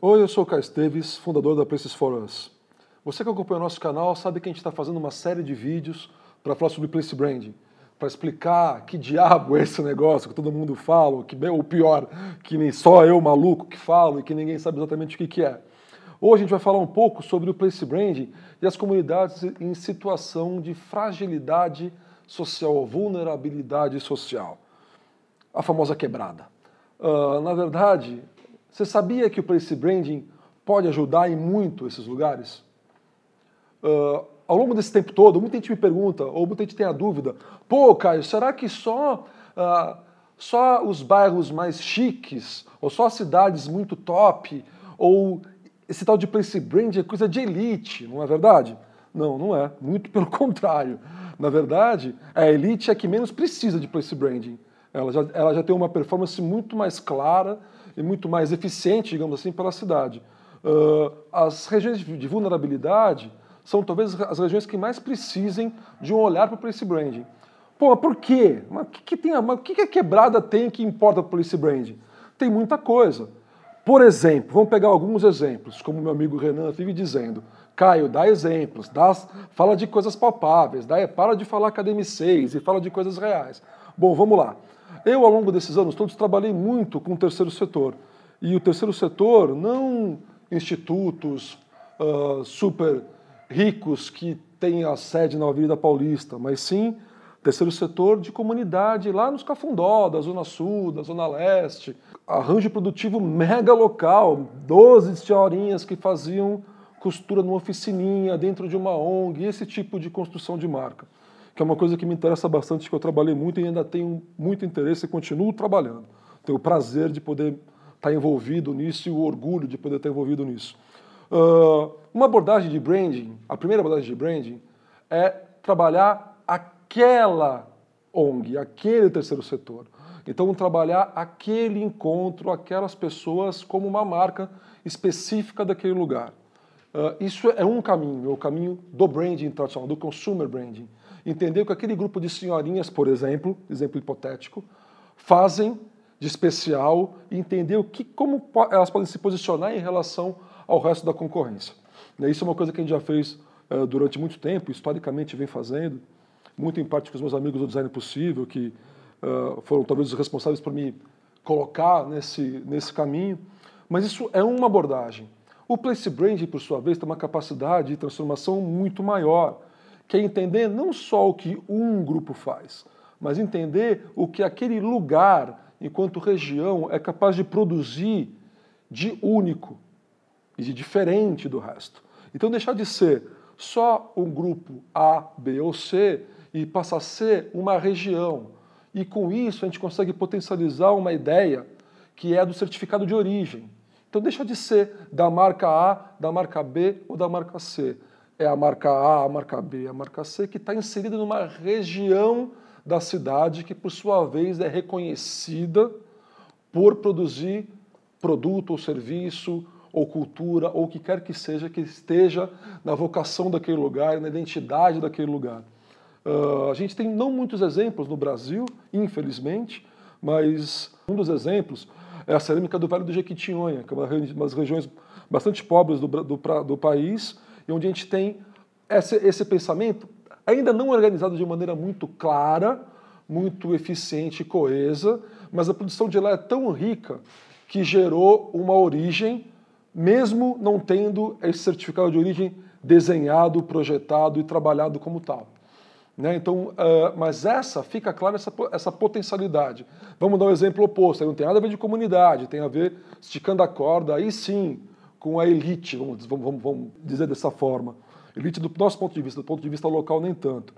Oi, eu sou o Caio Esteves, fundador da Places for Us. Você que acompanha o nosso canal sabe que a gente está fazendo uma série de vídeos para falar sobre Place Branding, para explicar que diabo é esse negócio que todo mundo fala, que ou pior, que nem só eu maluco que falo e que ninguém sabe exatamente o que, que é. Hoje a gente vai falar um pouco sobre o Place Branding e as comunidades em situação de fragilidade social, vulnerabilidade social. A famosa quebrada. Uh, na verdade, você sabia que o Place Branding pode ajudar em muito esses lugares? Uh, ao longo desse tempo todo, muita gente me pergunta, ou muita gente tem a dúvida, pô, Caio, será que só, uh, só os bairros mais chiques, ou só as cidades muito top, ou esse tal de place brand é coisa de elite, não é verdade? Não, não é. Muito pelo contrário. Na verdade, a elite é que menos precisa de place branding. Ela já, ela já tem uma performance muito mais clara, e muito mais eficiente, digamos assim, pela cidade. Uh, as regiões de vulnerabilidade são talvez as regiões que mais precisem de um olhar para o policy branding. Pô, por quê? Mas o que, que, tem, mas, que, que a quebrada tem que importa para o policy branding? Tem muita coisa. Por exemplo, vamos pegar alguns exemplos, como meu amigo Renan vive dizendo. Caio, dá exemplos, dá, fala de coisas palpáveis, dá, para de falar Academy 6 e fala de coisas reais. Bom, vamos lá. Eu, ao longo desses anos todos, trabalhei muito com o terceiro setor. E o terceiro setor, não institutos uh, super ricos que têm a sede na Avenida Paulista, mas sim terceiro setor de comunidade lá nos Cafundó, da Zona Sul, da Zona Leste. Arranjo produtivo mega local, 12 senhorinhas que faziam costura numa oficininha dentro de uma ONG, esse tipo de construção de marca que é uma coisa que me interessa bastante, que eu trabalhei muito e ainda tenho muito interesse e continuo trabalhando. Tenho o prazer de poder estar envolvido nisso e o orgulho de poder estar envolvido nisso. Uh, uma abordagem de branding, a primeira abordagem de branding, é trabalhar aquela ONG, aquele terceiro setor. Então, trabalhar aquele encontro, aquelas pessoas como uma marca específica daquele lugar. Uh, isso é um caminho, é o caminho do branding tradicional, do consumer branding entender que aquele grupo de senhorinhas, por exemplo, exemplo hipotético, fazem de especial e entender o que, como elas podem se posicionar em relação ao resto da concorrência. Isso é uma coisa que a gente já fez uh, durante muito tempo, historicamente vem fazendo, muito em parte com os meus amigos do Design Possível, que uh, foram talvez os responsáveis por me colocar nesse, nesse caminho. Mas isso é uma abordagem. O Place Branding, por sua vez, tem uma capacidade de transformação muito maior que é entender não só o que um grupo faz, mas entender o que aquele lugar, enquanto região, é capaz de produzir de único e de diferente do resto. Então, deixar de ser só um grupo A, B ou C e passar a ser uma região. E com isso, a gente consegue potencializar uma ideia que é do certificado de origem. Então, deixa de ser da marca A, da marca B ou da marca C é a marca A, a marca B, a marca C, que está inserida numa região da cidade que, por sua vez, é reconhecida por produzir produto ou serviço ou cultura ou o que quer que seja que esteja na vocação daquele lugar, na identidade daquele lugar. Uh, a gente tem não muitos exemplos no Brasil, infelizmente, mas um dos exemplos é a cerâmica do Vale do Jequitinhonha, que é uma das regiões bastante pobres do, do, do país, e onde a gente tem esse, esse pensamento ainda não organizado de maneira muito clara, muito eficiente e coesa, mas a produção de lá é tão rica que gerou uma origem, mesmo não tendo esse certificado de origem desenhado, projetado e trabalhado como tal. Né? Então, uh, mas essa fica clara essa, essa potencialidade. Vamos dar um exemplo oposto. Aí não tem nada a ver de comunidade, tem a ver esticando a corda. Aí sim, com a elite, vamos, vamos, vamos dizer dessa forma. Elite do nosso ponto de vista, do ponto de vista local, nem tanto.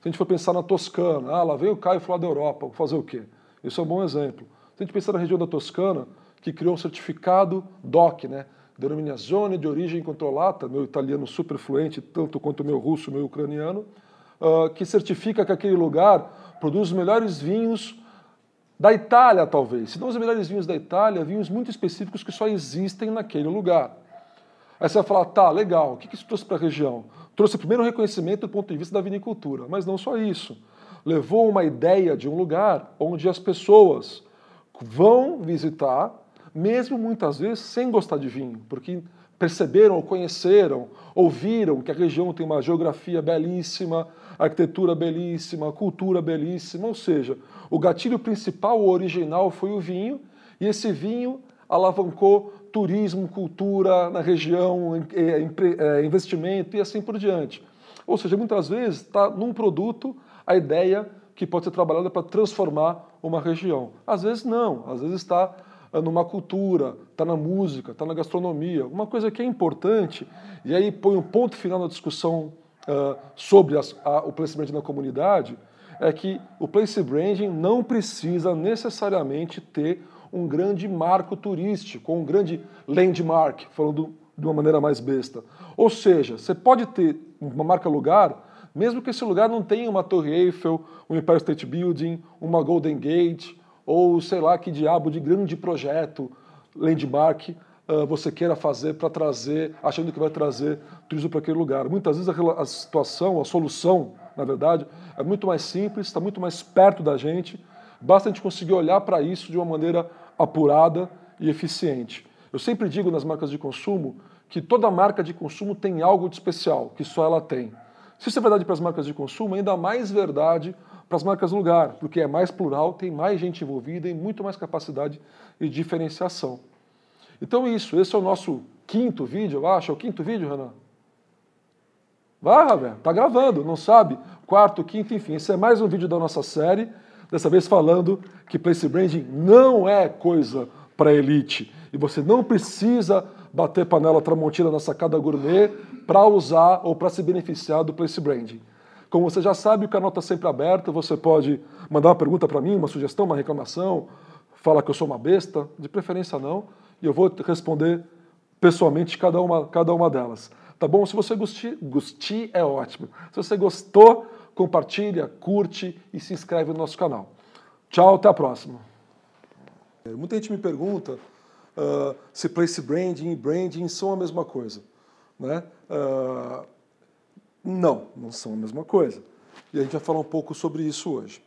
Se a gente for pensar na Toscana, ah, lá vem o Caio falar da Europa, fazer o quê? Isso é um bom exemplo. Se a gente pensar na região da Toscana, que criou um certificado DOC, né? Denominazione de origem controlata, meu italiano super fluente, tanto quanto meu russo, meu ucraniano, uh, que certifica que aquele lugar produz os melhores vinhos da Itália, talvez. Se não os melhores vinhos da Itália, vinhos muito específicos que só existem naquele lugar. Aí você vai falar, tá, legal, o que isso trouxe para a região? Trouxe primeiro reconhecimento do ponto de vista da vinicultura, mas não só isso. Levou uma ideia de um lugar onde as pessoas vão visitar, mesmo muitas vezes sem gostar de vinho, porque perceberam, conheceram, ouviram que a região tem uma geografia belíssima, arquitetura belíssima, cultura belíssima, ou seja, o gatilho principal, o original, foi o vinho, e esse vinho alavancou turismo, cultura na região, é, é, investimento e assim por diante. Ou seja, muitas vezes está num produto a ideia que pode ser trabalhada para transformar uma região. Às vezes não, às vezes está numa cultura, está na música, está na gastronomia. Uma coisa que é importante, e aí põe um ponto final na discussão uh, sobre as, a, o placement na comunidade, é que o place branding não precisa necessariamente ter um grande marco turístico, um grande landmark, falando de uma maneira mais besta. Ou seja, você pode ter uma marca lugar, mesmo que esse lugar não tenha uma Torre Eiffel, um Empire State Building, uma Golden Gate, ou sei lá que diabo de grande projeto, landmark, uh, você queira fazer para trazer, achando que vai trazer turismo para aquele lugar. Muitas vezes a, a situação, a solução, na verdade, é muito mais simples, está muito mais perto da gente, basta a gente conseguir olhar para isso de uma maneira apurada e eficiente. Eu sempre digo nas marcas de consumo que toda marca de consumo tem algo de especial, que só ela tem. Se isso é verdade para as marcas de consumo, ainda mais verdade para as marcas lugar, porque é mais plural, tem mais gente envolvida e muito mais capacidade de diferenciação. Então isso, esse é o nosso quinto vídeo, eu acho. É o quinto vídeo, Renan? Vai, Ravel, tá gravando, não sabe? Quarto, quinto, enfim. Esse é mais um vídeo da nossa série dessa vez falando que place branding não é coisa para elite e você não precisa bater panela tramontina na sacada gourmet para usar ou para se beneficiar do place branding. Como você já sabe, o canal está sempre aberto, você pode mandar uma pergunta para mim, uma sugestão, uma reclamação, fala que eu sou uma besta, de preferência não, e eu vou responder pessoalmente cada uma, cada uma delas. Tá bom? Se você gostou, gostou é ótimo. Se você gostou, compartilha, curte e se inscreve no nosso canal. Tchau, até a próxima. Muita gente me pergunta uh, se place branding e branding são a mesma coisa. Né? Uh, não, não são a mesma coisa. E a gente vai falar um pouco sobre isso hoje.